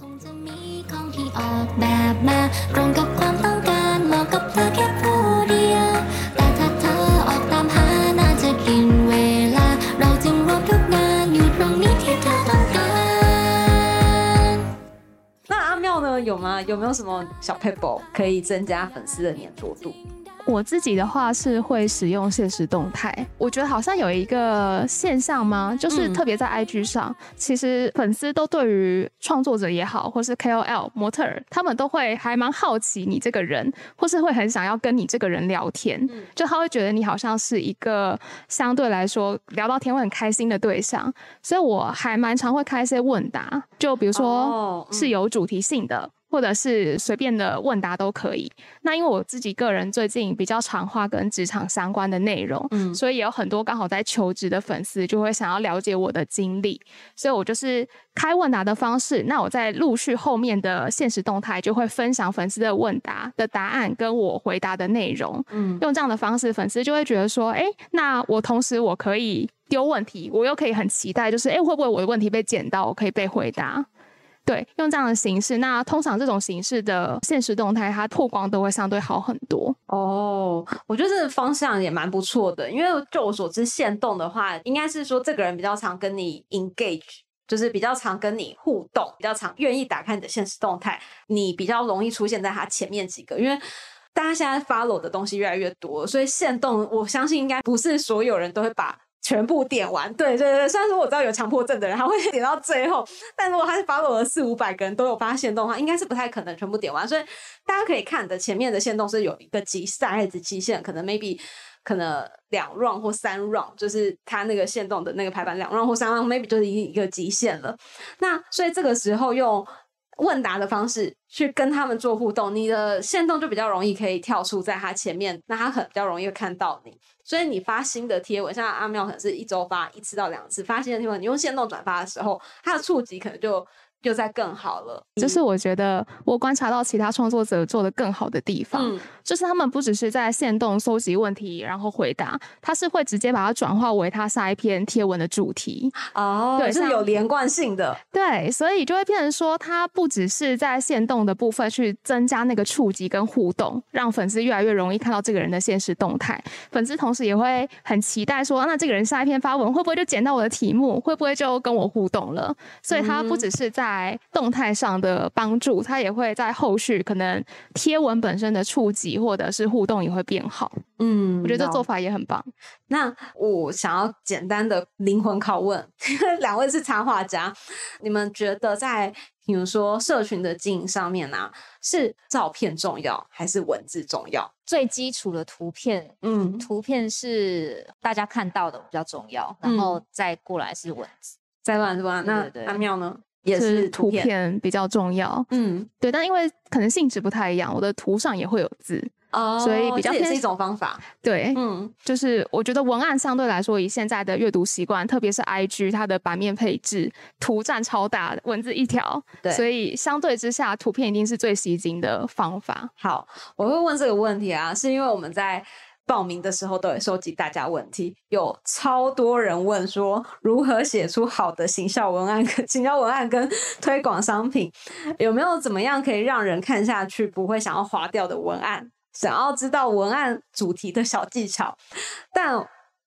คงจะมีของที่ออกแบบมาตรงกับความต้องการเหมาะกับเธอแค่ผู้เดียว แต่ถ้าเธอออกตามหาน่าจะกินเวลา เราจึงรวมทุกงานอยู่ตรงนี้ที่เธอต้องการ 那阿妙呢？有吗？有没有什么小 paper 可以增加粉丝的粘着度？ 我自己的话是会使用现实动态，我觉得好像有一个现象吗？就是嗯特别在 IG 上，其实粉丝都对于创作者也好，或是 KOL 模特儿，他们都会还蛮好奇你这个人，或是会很想要跟你这个人聊天，嗯就他会觉得你好像是一个相对来说聊到天会很开心的对象，所以我还蛮常会开一些问答，就比如说是有主题性的。或者是随便的问答都可以。那因为我自己个人最近比较常画跟职场相关的内容，嗯所以也有很多刚好在求职的粉丝就会想要了解我的经历，所以我就是开问答的方式。那我在陆续后面的现实动态就会分享粉丝的问答的答案跟我回答的内容。嗯用这样的方式，粉丝就会觉得说，哎，那我同时我可以丢问题，我又可以很期待，就是哎，诶会不会我的问题被捡到，我可以被回答。对，用这样的形式，那通常这种形式的现实动态，它曝光都会相对好很多。哦，我觉得这个方向也蛮不错的，因为就我所知，线动的话，应该是说这个人比较常跟你 engage。就是比较常跟你互动，比较常愿意打开你的现实动态，你比较容易出现在他前面几个，因为大家现在 follow 的东西越来越多，所以线动我相信应该不是所有人都会把全部点完。对对对，虽然说我知道有强迫症的人他会点到最后，但如果他是 follow 了四五百个人都有发现动的话，应该是不太可能全部点完。所以大家可以看的前面的线动是有一个极大概的极限，可能 maybe 可能两 round 或三 round，就是它那个线动的那个排版两 round 或三 round，maybe 就是一一个极限了。那所以这个时候用问答的方式去跟他们做互动，你的线动就比较容易可以跳出在他前面，那他很比较容易看到你。所以你发新的贴文，像阿妙可能是一周发一次到两次发新的贴文，你用线动转发的时候，它的触及可能就就在更好了。就是我觉得我观察到其他创作者做的更好的地方，嗯就是他们不只是在线动搜集问题然后回答，他是会直接把它转化为他下一篇贴文的主题。哦，对是有连贯性的。对，所以就会变成说，他不只是在线动的部分去增加那个触及跟互动，让粉丝越来越容易看到这个人的现实动态。粉丝同时也会很期待说，那这个人下一篇发文会不会就捡到我的题目，会不会就跟我互动了？所以他不只是在动态上的帮助，它也会在后续可能贴文本身的触及或者是互动也会变好。嗯我觉得这做法也很棒。那我想要简单的灵魂拷问，因 为两位是插画家，你们觉得在比如说社群的经营上面啊，是照片重要还是文字重要？最基础的图片，嗯，图片是大家看到的比较重要，嗯然后再过来是文字。再乱是吧？那阿妙呢？也是图片。片比较重要，嗯，对，但因为可能性质不太一样，我的图上也会有字，哦所以比较偏是一种方法。对，嗯就是我觉得文案相对来说，以现在的阅读习惯，特别是 IG 它的版面配置，图占超大，文字一条，对所以相对之下，图片一定是最吸睛的方法。好，我会问这个问题啊，是因为我们在报名的时候都会收集大家问题，有超多人问说如何写出好的行销文案、跟 行销文案跟推广商品，有没有怎么样可以让人看下去不会想要划掉的文案？想要知道文案主题的小技巧，但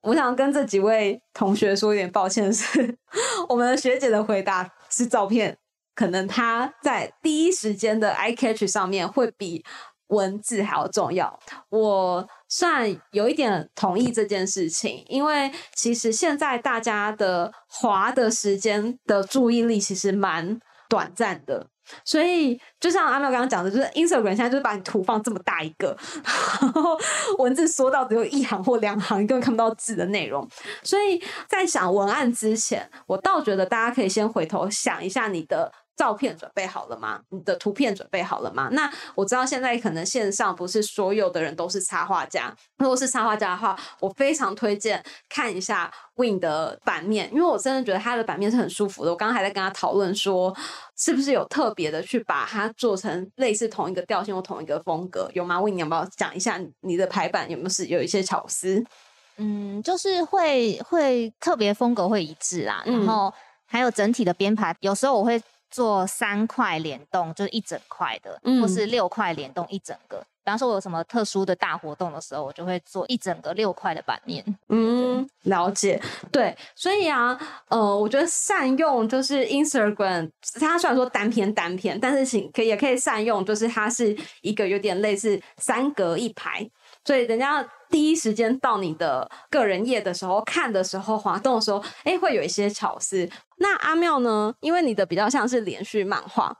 我想跟这几位同学说一点抱歉是，我们学姐的回答是照片，可能她在第一时间的 eye catch 上面会比文字还要重要。我算有一点同意这件事情，因为其实现在大家的滑的时间的注意力其实蛮短暂的。所以，就像阿妙刚刚讲的，就是 Instagram 现在就是把你图放这么大一个，然后文字缩到只有一行或两行，根本看不到字的内容。所以在想文案之前，我倒觉得大家可以先回头想一下你的。照片准备好了吗？你的图片准备好了吗？那我知道现在可能线上不是所有的人都是插画家，如果是插画家的话，我非常推荐看一下 Win 的版面，因为我真的觉得他的版面是很舒服的。我刚刚还在跟他讨论说，是不是有特别的去把它做成类似同一个调性或同一个风格，有吗？Win，你要不要讲一下你的排版有没有是有一些巧思？嗯，就是会会特别风格会一致啦，嗯然后还有整体的编排，有时候我会做三块联动，就是一整块的，嗯或是六块联动一整个。比方说，我有什么特殊的大活动的时候，我就会做一整个六块的版面。嗯，了解，对，所以啊，呃，我觉得善用就是 Instagram，它虽然说单篇单篇，但是请可以也可以善用，就是它是一个有点类似三格一排，所以人家第一时间到你的个人页的时候看的时候，滑动的时候，哎，会有一些巧思。那阿妙呢？因为你的比较像是连续漫画，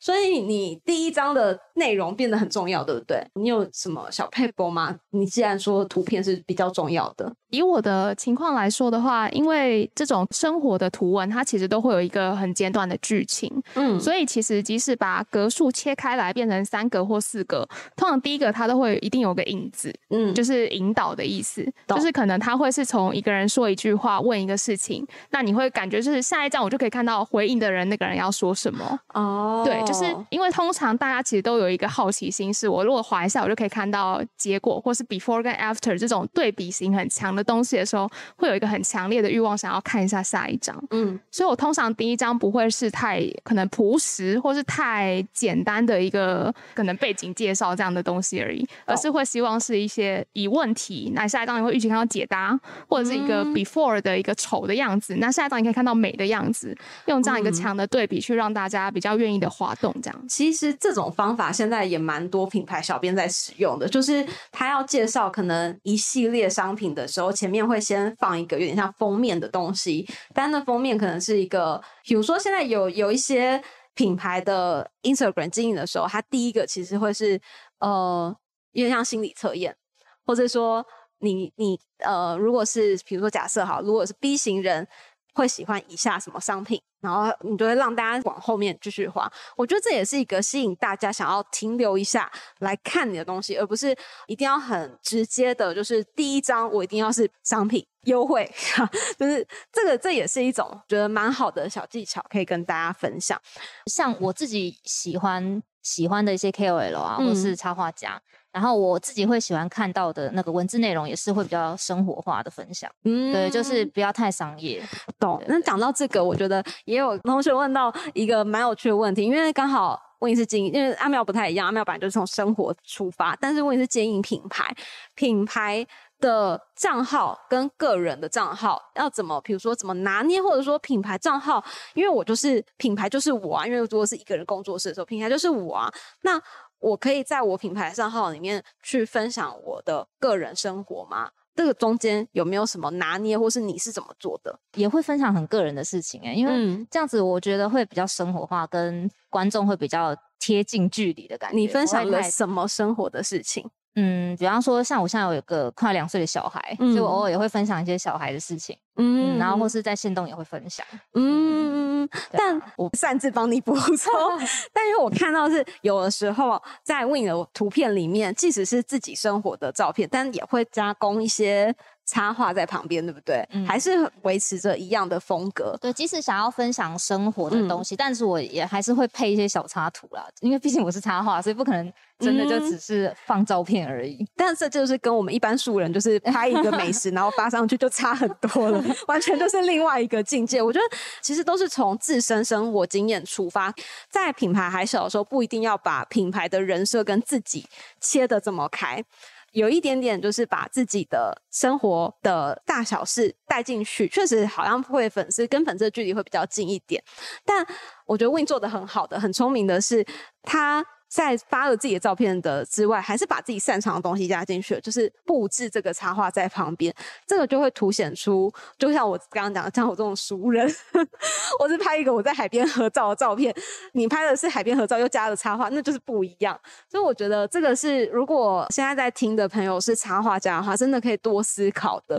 所以你第一章的内容变得很重要，对不对？你有什么小 paper 吗？你既然说图片是比较重要的，以我的情况来说的话，因为这种生活的图文，它其实都会有一个很简短的剧情，嗯所以其实即使把格数切开来变成三格或四格，通常第一个它都会一定有个引子，嗯，就是引导的意思，就是可能他会是从一个人说一句话问一个事情，那你会感觉就是下一站我就可以看到回应的人那个人要说什么。哦，对，就是因为通常大家其实都有一个好奇心，是我如果滑一下，我就可以看到结果，或是 before 跟 after 这种对比性很强的东西的时候，会有一个很强烈的欲望想要看一下下一张。嗯所以我通常第一张不会是太可能朴实或是太简单的一个可能背景介绍这样的东西而已，而是会希望是一些以问题，那下一章你会预期看到解答，或者是一个嗯 before 的一个丑的样子，那下一章你可以看到美的样子，用这样一个嗯强的对比去让大家比较愿意的滑动这样。其实这种方法现在也蛮多品牌小编在使用的，就是他要介绍可能一系列商品的时候，前面会先放一个有点像封面的东西，但那封面可能是一个，比如说现在有有一些品牌的 Instagram 经营的时候，它第一个其实会是呃，有点像心理测验，或者说你你呃，如果是比如说假设好，如果是 B 型人会喜欢以下什么商品，然后你就会让大家往后面继续滑。我觉得这也是一个吸引大家想要停留一下来看你的东西，而不是一定要很直接的，就是第一张我一定要是商品优惠，就是这个这也是一种觉得蛮好的小技巧，可以跟大家分享。像我自己喜欢喜欢的一些 KOL 啊，嗯或是插画家，然后我自己会喜欢看到的那个文字内容，也是会比较生活化的分享。嗯对，就是不要太商业。懂。那讲到这个，我觉得也有同学问到一个蛮有趣的问题，因为刚好问题是经营，因为阿妙不太一样，阿妙本来就是从生活出发，但是问题是经营品牌，品牌。的账号跟个人的账号要怎么，比如说怎么拿捏，或者说品牌账号，因为我就是品牌就是我啊，因为如果是一个人工作室的时候，品牌就是我啊，那我可以在我品牌账号里面去分享我的个人生活吗？这个中间有没有什么拿捏，或是你是怎么做的？也会分享很个人的事情哎、因为嗯这样子我觉得会比较生活化，跟观众会比较贴近距离的感觉。你分享了什么生活的事情？嗯，比方说像我现在有一个快两岁的小孩，所以我嗯偶尔也会分享一些小孩的事情，嗯嗯，然后或是在线动也会分享。嗯，嗯但啊我擅自帮你补 充，但因为我看到是有的时候在 Win 的图片里面，即使是自己生活的照片，但也会加工一些插画在旁边，对不对？嗯还是维持着一样的风格。对，即使想要分享生活的嗯东西，但是我也还是会配一些小插图啦，因为毕竟我是插画，所以不可能真的就嗯只是放照片而已。但这就是跟我们一般素人，就是拍一个美食，然后发上去就差很多了，完全就是另外一个境界。我觉得其实都是从自身生活经验出发，在品牌还小的时候，不一定要把品牌的人设跟自己切的这么开。有一点点就是把自己的生活的大小事带进去，确实好像会粉丝跟粉丝的距离会比较近一点。但我觉得 Win 做的很好的、很聪明的是，他在发了自己的照片的之外，还是把自己擅长的东西加进去，就是布置这个插画在旁边，这个就会凸显出，就像我刚刚讲的，像我这种熟人，我是拍一个我在海边合照的照片，你拍的是海边合照又加了插画，那就是不一样。所以我觉得这个是，如果现在在听的朋友是插画家的话，真的可以多思考的。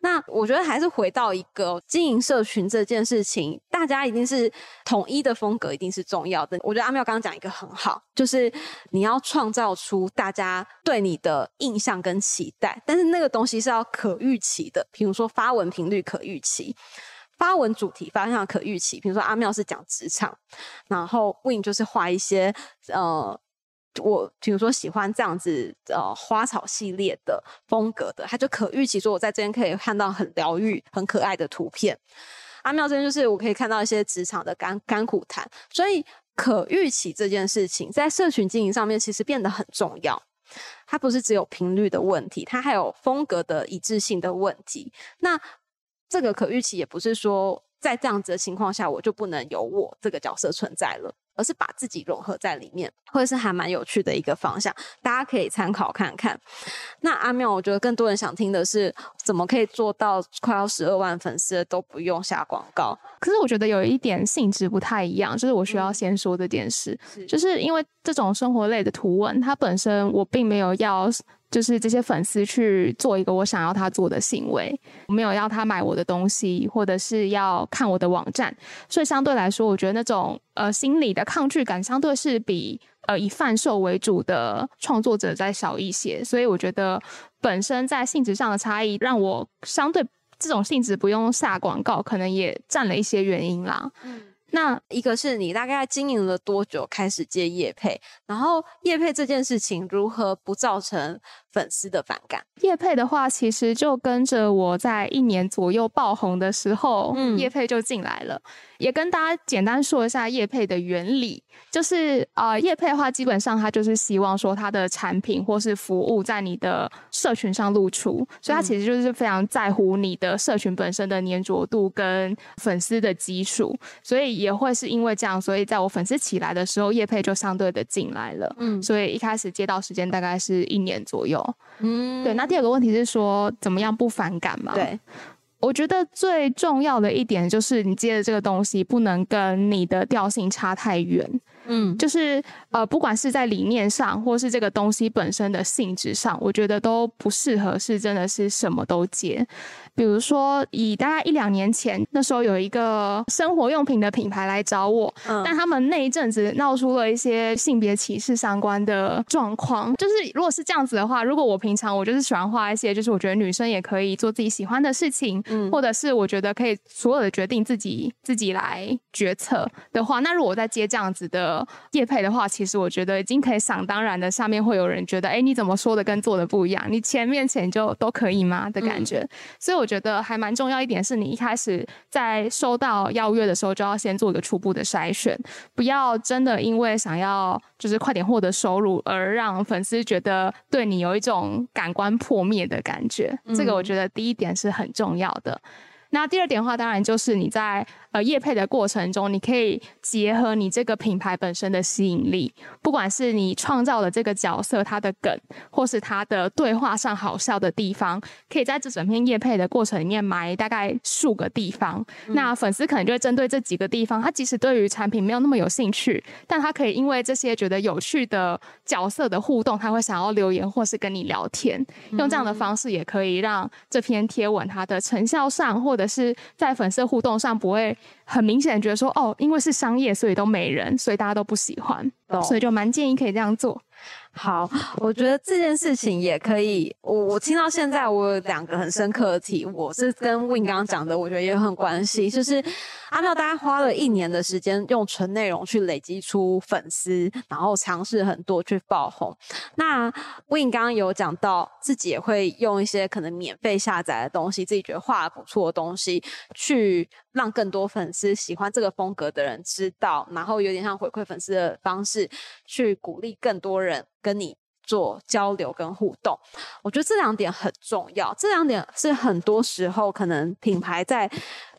那我觉得还是回到一个经营社群这件事情，大家一定是统一的风格，一定是重要的。我觉得阿妙刚刚讲一个很好，就是是你要创造出大家对你的印象跟期待，但是那个东西是要可预期的，比如说发文频率可预期。发文主题方向可预期，比如说阿妙是讲职场，然后 Win 就是画一些呃，我比如说喜欢这样子呃花草系列的风格的，他就可预期说我在这边可以看到很疗愈、很可爱的图片。阿妙这边就是我可以看到一些职场的甘甘苦谈，所以可预期这件事情在社群经营上面其实变得很重要。它不是只有频率的问题，它还有风格的一致性的问题。那这个可预期也不是说在这样子的情况下，我就不能有我这个角色存在了。而是把自己融合在里面，或者是还蛮有趣的一个方向，大家可以参考看看。那阿妙，我觉得更多人想听的是，怎么可以做到快要十二万粉丝都不用下广告？可是我觉得有一点性质不太一样，就是我需要先说这件事，就是因为这种生活类的图文，它本身我并没有要。就是这些粉丝去做一个我想要他做的行为，我没有要他买我的东西，或者是要看我的网站，所以相对来说，我觉得那种呃心理的抗拒感相对是比呃以贩售为主的创作者再少一些，所以我觉得本身在性质上的差异，让我相对这种性质不用下广告，可能也占了一些原因啦。嗯。那一个是你大概经营了多久开始接业配，然后业配这件事情如何不造成粉丝的反感？业配的话，其实就跟着我在一年左右爆红的时候，嗯，业配就进来了。也跟大家简单说一下业配的原理，就是啊，业配的话，基本上它就是希望说它的产品或是服务在你的社群上露出，所以它其实就是非常在乎你的社群本身的粘着度跟粉丝的基础，所以也会是因为这样，所以在我粉丝起来的时候，叶配就相对的进来了。嗯，所以一开始接到时间大概是一年左右。嗯，对。那第二个问题是说，怎么样不反感嘛？对。我觉得最重要的一点就是，你接的这个东西不能跟你的调性差太远。嗯，就是呃，不管是在理念上，或是这个东西本身的性质上，我觉得都不适合是真的是什么都接。比如说，以大概一两年前，那时候有一个生活用品的品牌来找我，但他们那一阵子闹出了一些性别歧视相关的状况。就是如果是这样子的话，如果我平常我就是喜欢画一些，就是我觉得女生也可以做自己喜欢的事情，嗯，或者是我觉得可以所有的决定自己自己来决策的话，那如果我在接这样子的业配的话，其实我觉得已经可以想当然的，下面会有人觉得，哎，你怎么说的跟做的不一样？你前面前就都可以吗的感觉？所以。我觉得还蛮重要一点是，你一开始在收到邀约的时候，就要先做一个初步的筛选，不要真的因为想要就是快点获得收入，而让粉丝觉得对你有一种感官破灭的感觉。这个我觉得第一点是很重要的。那第二点的话，当然就是你在。呃，业配的过程中，你可以结合你这个品牌本身的吸引力，不管是你创造的这个角色他的梗，或是他的对话上好笑的地方，可以在这整篇业配的过程里面埋大概数个地方。那粉丝可能就会针对这几个地方，他即使对于产品没有那么有兴趣，但他可以因为这些觉得有趣的角色的互动，他会想要留言或是跟你聊天。用这样的方式也可以让这篇贴文它的成效上，或者是在粉丝互动上不会。很明显觉得说，哦，因为是商业，所以都没人，所以大家都不喜欢，所以就蛮建议可以这样做。好，我觉得这件事情也可以。我我听到现在，我有两个很深刻的体悟，我是跟 Win 刚刚讲的，我觉得也很关系。就是阿妙，大家花了一年的时间用纯内容去累积出粉丝，然后尝试很多去爆红。那 Win 刚刚有讲到，自己也会用一些可能免费下载的东西，自己觉得画的不错的东西，去让更多粉丝喜欢这个风格的人知道，然后有点像回馈粉丝的方式，去鼓励更多人。跟你做交流跟互动，我觉得这两点很重要。这两点是很多时候可能品牌在，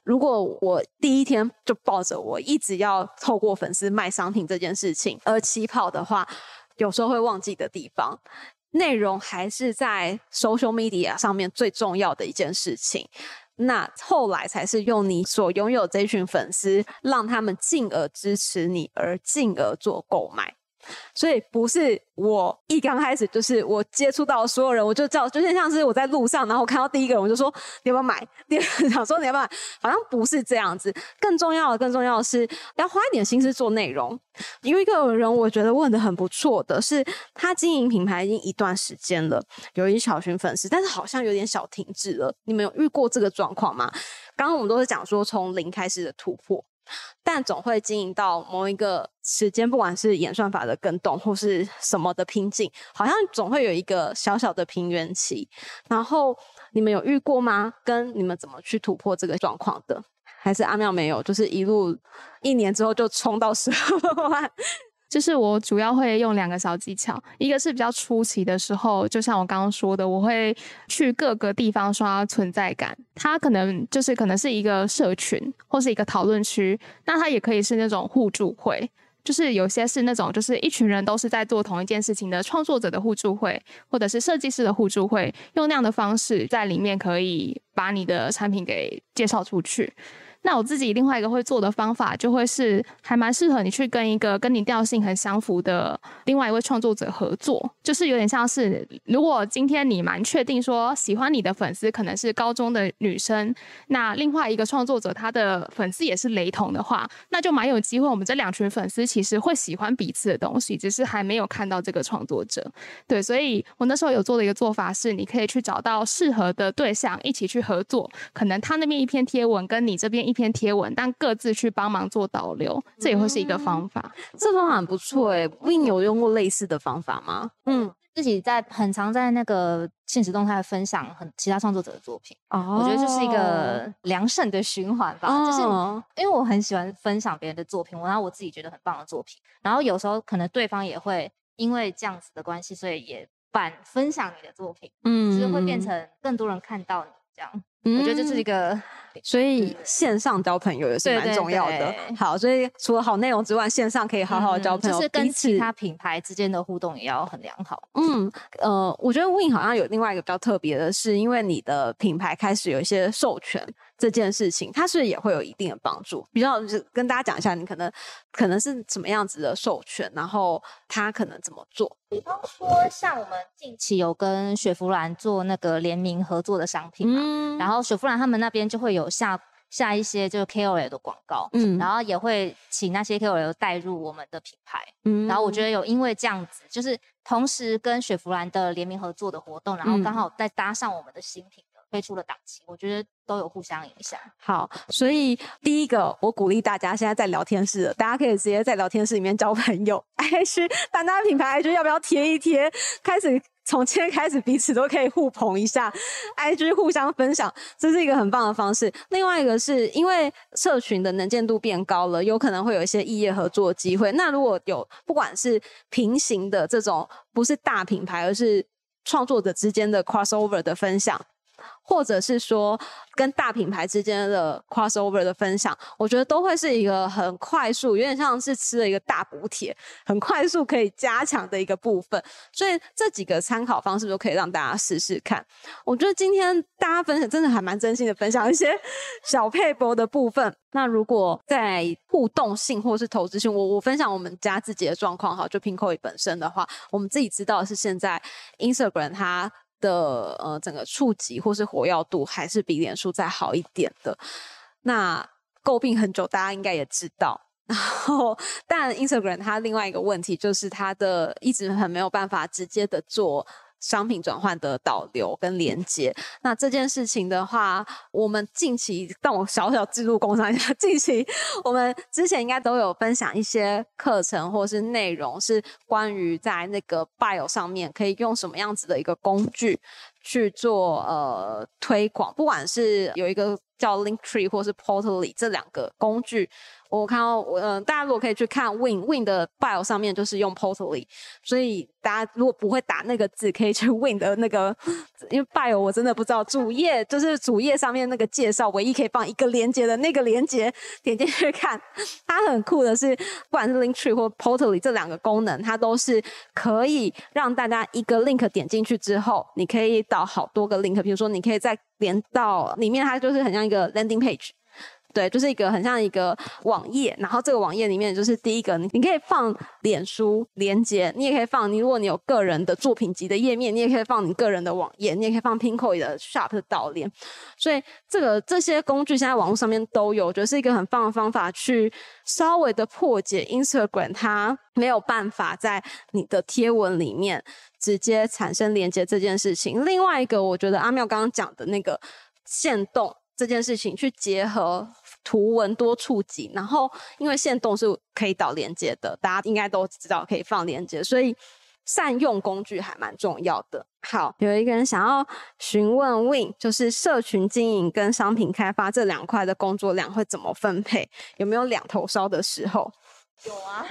如果我第一天就抱着我一直要透过粉丝卖商品这件事情而起跑的话，有时候会忘记的地方。内容还是在 social media 上面最重要的一件事情。那后来才是用你所拥有这群粉丝，让他们进而支持你，而进而做购买。所以不是我一刚开始就是我接触到所有人，我就叫，就像像是我在路上，然后看到第一个人，我就说你要不要买？第二个想说你要不要买？好像不是这样子。更重要的，更重要的是要花一点心思做内容。因为一个人，我觉得问的很不错的是，他经营品牌已经一段时间了，有一小群粉丝，但是好像有点小停滞了。你们有遇过这个状况吗？刚刚我们都是讲说从零开始的突破。但总会经营到某一个时间，不管是演算法的更动或是什么的瓶颈，好像总会有一个小小的平原期。然后你们有遇过吗？跟你们怎么去突破这个状况的？还是阿妙没有？就是一路一年之后就冲到十二万。就是我主要会用两个小技巧，一个是比较初期的时候，就像我刚刚说的，我会去各个地方刷存在感。它可能就是可能是一个社群或是一个讨论区，那它也可以是那种互助会，就是有些是那种就是一群人都是在做同一件事情的创作者的互助会，或者是设计师的互助会，用那样的方式在里面可以把你的产品给介绍出去。那我自己另外一个会做的方法，就会是还蛮适合你去跟一个跟你调性很相符的另外一位创作者合作，就是有点像是，如果今天你蛮确定说喜欢你的粉丝可能是高中的女生，那另外一个创作者他的粉丝也是雷同的话，那就蛮有机会，我们这两群粉丝其实会喜欢彼此的东西，只是还没有看到这个创作者。对，所以我那时候有做的一个做法是，你可以去找到适合的对象一起去合作，可能他那边一篇贴文跟你这边一。一篇贴文，但各自去帮忙做导流，这也会是一个方法。这方法很不错哎，Win 有用过类似的方法吗？嗯，自己在很常在那个现实动态分享很其他创作者的作品。哦，我觉得这是一个良性的循环吧。就是因为我很喜欢分享别人的作品，然后我自己觉得很棒的作品，然后有时候可能对方也会因为这样子的关系，所以也反分享你的作品。嗯，就是会变成更多人看到你这样。我觉得这是一个，所以线上交朋友也是蛮重要的。好，所以除了好内容之外，线上可以好好交朋友，就是跟其他品牌之间的互动也要很良好。嗯，呃，我觉得 Win 好像有另外一个比较特别的是，因为你的品牌开始有一些授权。这件事情，它是也会有一定的帮助。比较就跟大家讲一下，你可能可能是什么样子的授权，然后它可能怎么做。比方说，像我们近期有跟雪佛兰做那个联名合作的商品嘛，然后雪佛兰他们那边就会有下下一些就是 KOL 的广告，嗯，然后也会请那些 KOL 带入我们的品牌，嗯，然后我觉得有因为这样子，就是同时跟雪佛兰的联名合作的活动，然后刚好再搭上我们的新品。推出了档期，我觉得都有互相影响。好，所以第一个，我鼓励大家现在在聊天室，大家可以直接在聊天室里面交朋友。IG，大家品牌 IG 要不要贴一贴？开始从今天开始，彼此都可以互捧一下，IG 互相分享，这是一个很棒的方式。另外一个是因为社群的能见度变高了，有可能会有一些异业合作机会。那如果有不管是平行的这种，不是大品牌，而是创作者之间的 crossover 的分享。或者是说跟大品牌之间的 crossover 的分享，我觉得都会是一个很快速，有点像是吃了一个大补铁，很快速可以加强的一个部分。所以这几个参考方式都可以让大家试试看。我觉得今天大家分享真的还蛮真心的分享一些 小配博的部分。那如果在互动性或是投资性，我我分享我们家自己的状况哈，就 Pinkoi 本身的话，我们自己知道是现在 Instagram 它。的呃，整个触及或是活跃度还是比脸书再好一点的。那诟病很久，大家应该也知道。然后，但 Instagram 它另外一个问题就是它的一直很没有办法直接的做。商品转换的导流跟连接，那这件事情的话，我们近期但我小小记录工商一下，近期我们之前应该都有分享一些课程或是内容，是关于在那个 Bio 上面可以用什么样子的一个工具去做呃推广，不管是有一个叫 Linktree 或是 Portally 这两个工具。我看到嗯，大家如果可以去看 Win Win 的 bio 上面就是用 Portally，所以大家如果不会打那个字，可以去 Win 的那个，因为 bio 我真的不知道主页就是主页上面那个介绍，唯一可以放一个连接的那个连接，点进去看。它很酷的是，不管是 Linktree 或 Portally 这两个功能，它都是可以让大家一个 link 点进去之后，你可以导好多个 link，比如说你可以再连到里面，它就是很像一个 landing page。对，就是一个很像一个网页，然后这个网页里面就是第一个，你你可以放脸书连接，你也可以放你如果你有个人的作品集的页面，你也可以放你个人的网页，你也可以放 PINKOY 的 Shop 的导联，所以这个这些工具现在网络上面都有，我觉得是一个很棒的方法，去稍微的破解 Instagram 它没有办法在你的贴文里面直接产生连接这件事情。另外一个，我觉得阿妙刚刚讲的那个线动这件事情，去结合。图文多触及，然后因为线动是可以导连接的，大家应该都知道可以放连接，所以善用工具还蛮重要的。好，有一个人想要询问 Win，就是社群经营跟商品开发这两块的工作量会怎么分配？有没有两头烧的时候？有啊，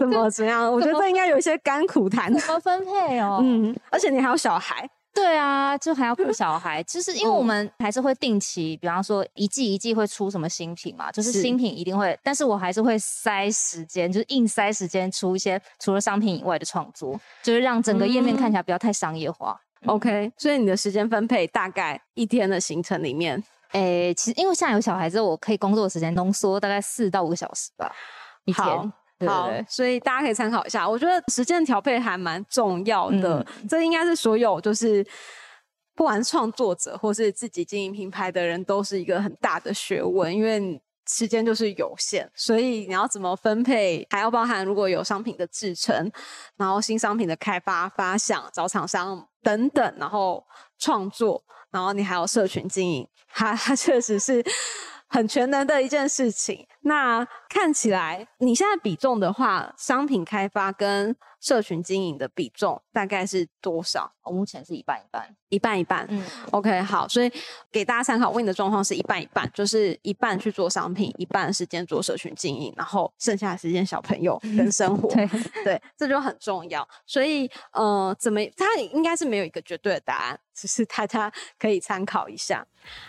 怎么怎么样？我觉得这应该有一些甘苦谈。怎么分配哦？嗯，而且你还有小孩。对啊，就还要顾小孩，就是因为我们还是会定期，比方说一季一季会出什么新品嘛，就是新品一定会，但是我还是会塞时间，就是硬塞时间出一些除了商品以外的创作，就是让整个页面看起来不要太商业化。OK，所以你的时间分配大概一天的行程里面，诶，其实因为现在有小孩子，我可以工作的时间浓缩大概四到五个小时吧，一天。好，所以大家可以参考一下。我觉得时间调配还蛮重要的，这应该是所有就是不管创作者或是自己经营品牌的人都是一个很大的学问，因为时间就是有限，所以你要怎么分配，还要包含如果有商品的制成，然后新商品的开发、发想、找厂商等等，然后创作，然后你还有社群经营，它它确实是。很全能的一件事情。那看起来你现在比重的话，商品开发跟社群经营的比重大概是多少？我目前是一半一半，一半一半。嗯，OK，好。所以给大家参考问你的状况是一半一半，就是一半去做商品，一半时间做社群经营，然后剩下的时间小朋友跟生活。对对，这就很重要。所以呃，怎么他应该是没有一个绝对的答案，只是大家可以参考一下。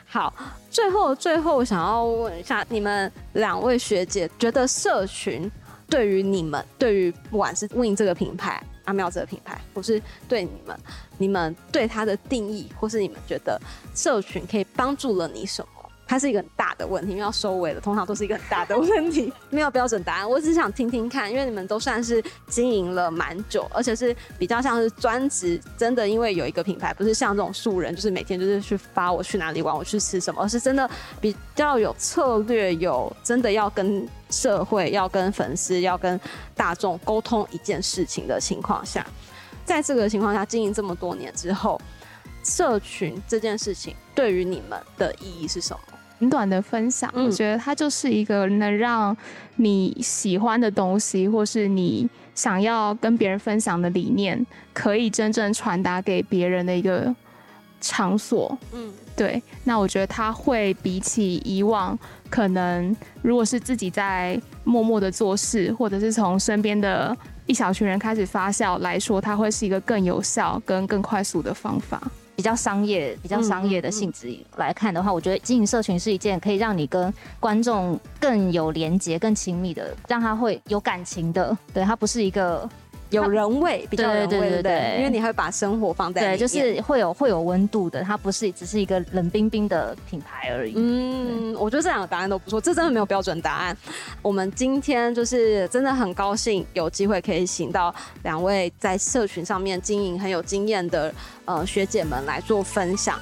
好，最后最后想要问一下，你们两位学姐觉得社群对于你们，对于不管是 Win 这个品牌、阿妙这个品牌，或是对你们，你们对它的定义，或是你们觉得社群可以帮助了你什么？它是一个很大的问题，因为要收尾了，通常都是一个很大的问题，没有标准答案。我只是想听听看，因为你们都算是经营了蛮久，而且是比较像是专职，真的因为有一个品牌，不是像这种素人，就是每天就是去发我去哪里玩，我去吃什么，而是真的比较有策略，有真的要跟社会、要跟粉丝、要跟大众沟通一件事情的情况下，在这个情况下经营这么多年之后，社群这件事情对于你们的意义是什么？很短的分享，我觉得它就是一个能让你喜欢的东西，或是你想要跟别人分享的理念，可以真正传达给别人的一个场所。嗯，对。那我觉得它会比起以往，可能如果是自己在默默的做事，或者是从身边的一小群人开始发酵来说，它会是一个更有效、跟更快速的方法。比较商业、比较商业的性质来看的话，我觉得经营社群是一件可以让你跟观众更有连接、更亲密的，让他会有感情的。对，它不是一个。有人味，比较人味，对对对，因为你会把生活放在对，就是会有会有温度的，它不是只是一个冷冰冰的品牌而已。嗯，我觉得这两个答案都不错，这真的没有标准答案。我们今天就是真的很高兴有机会可以请到两位在社群上面经营很有经验的呃学姐们来做分享。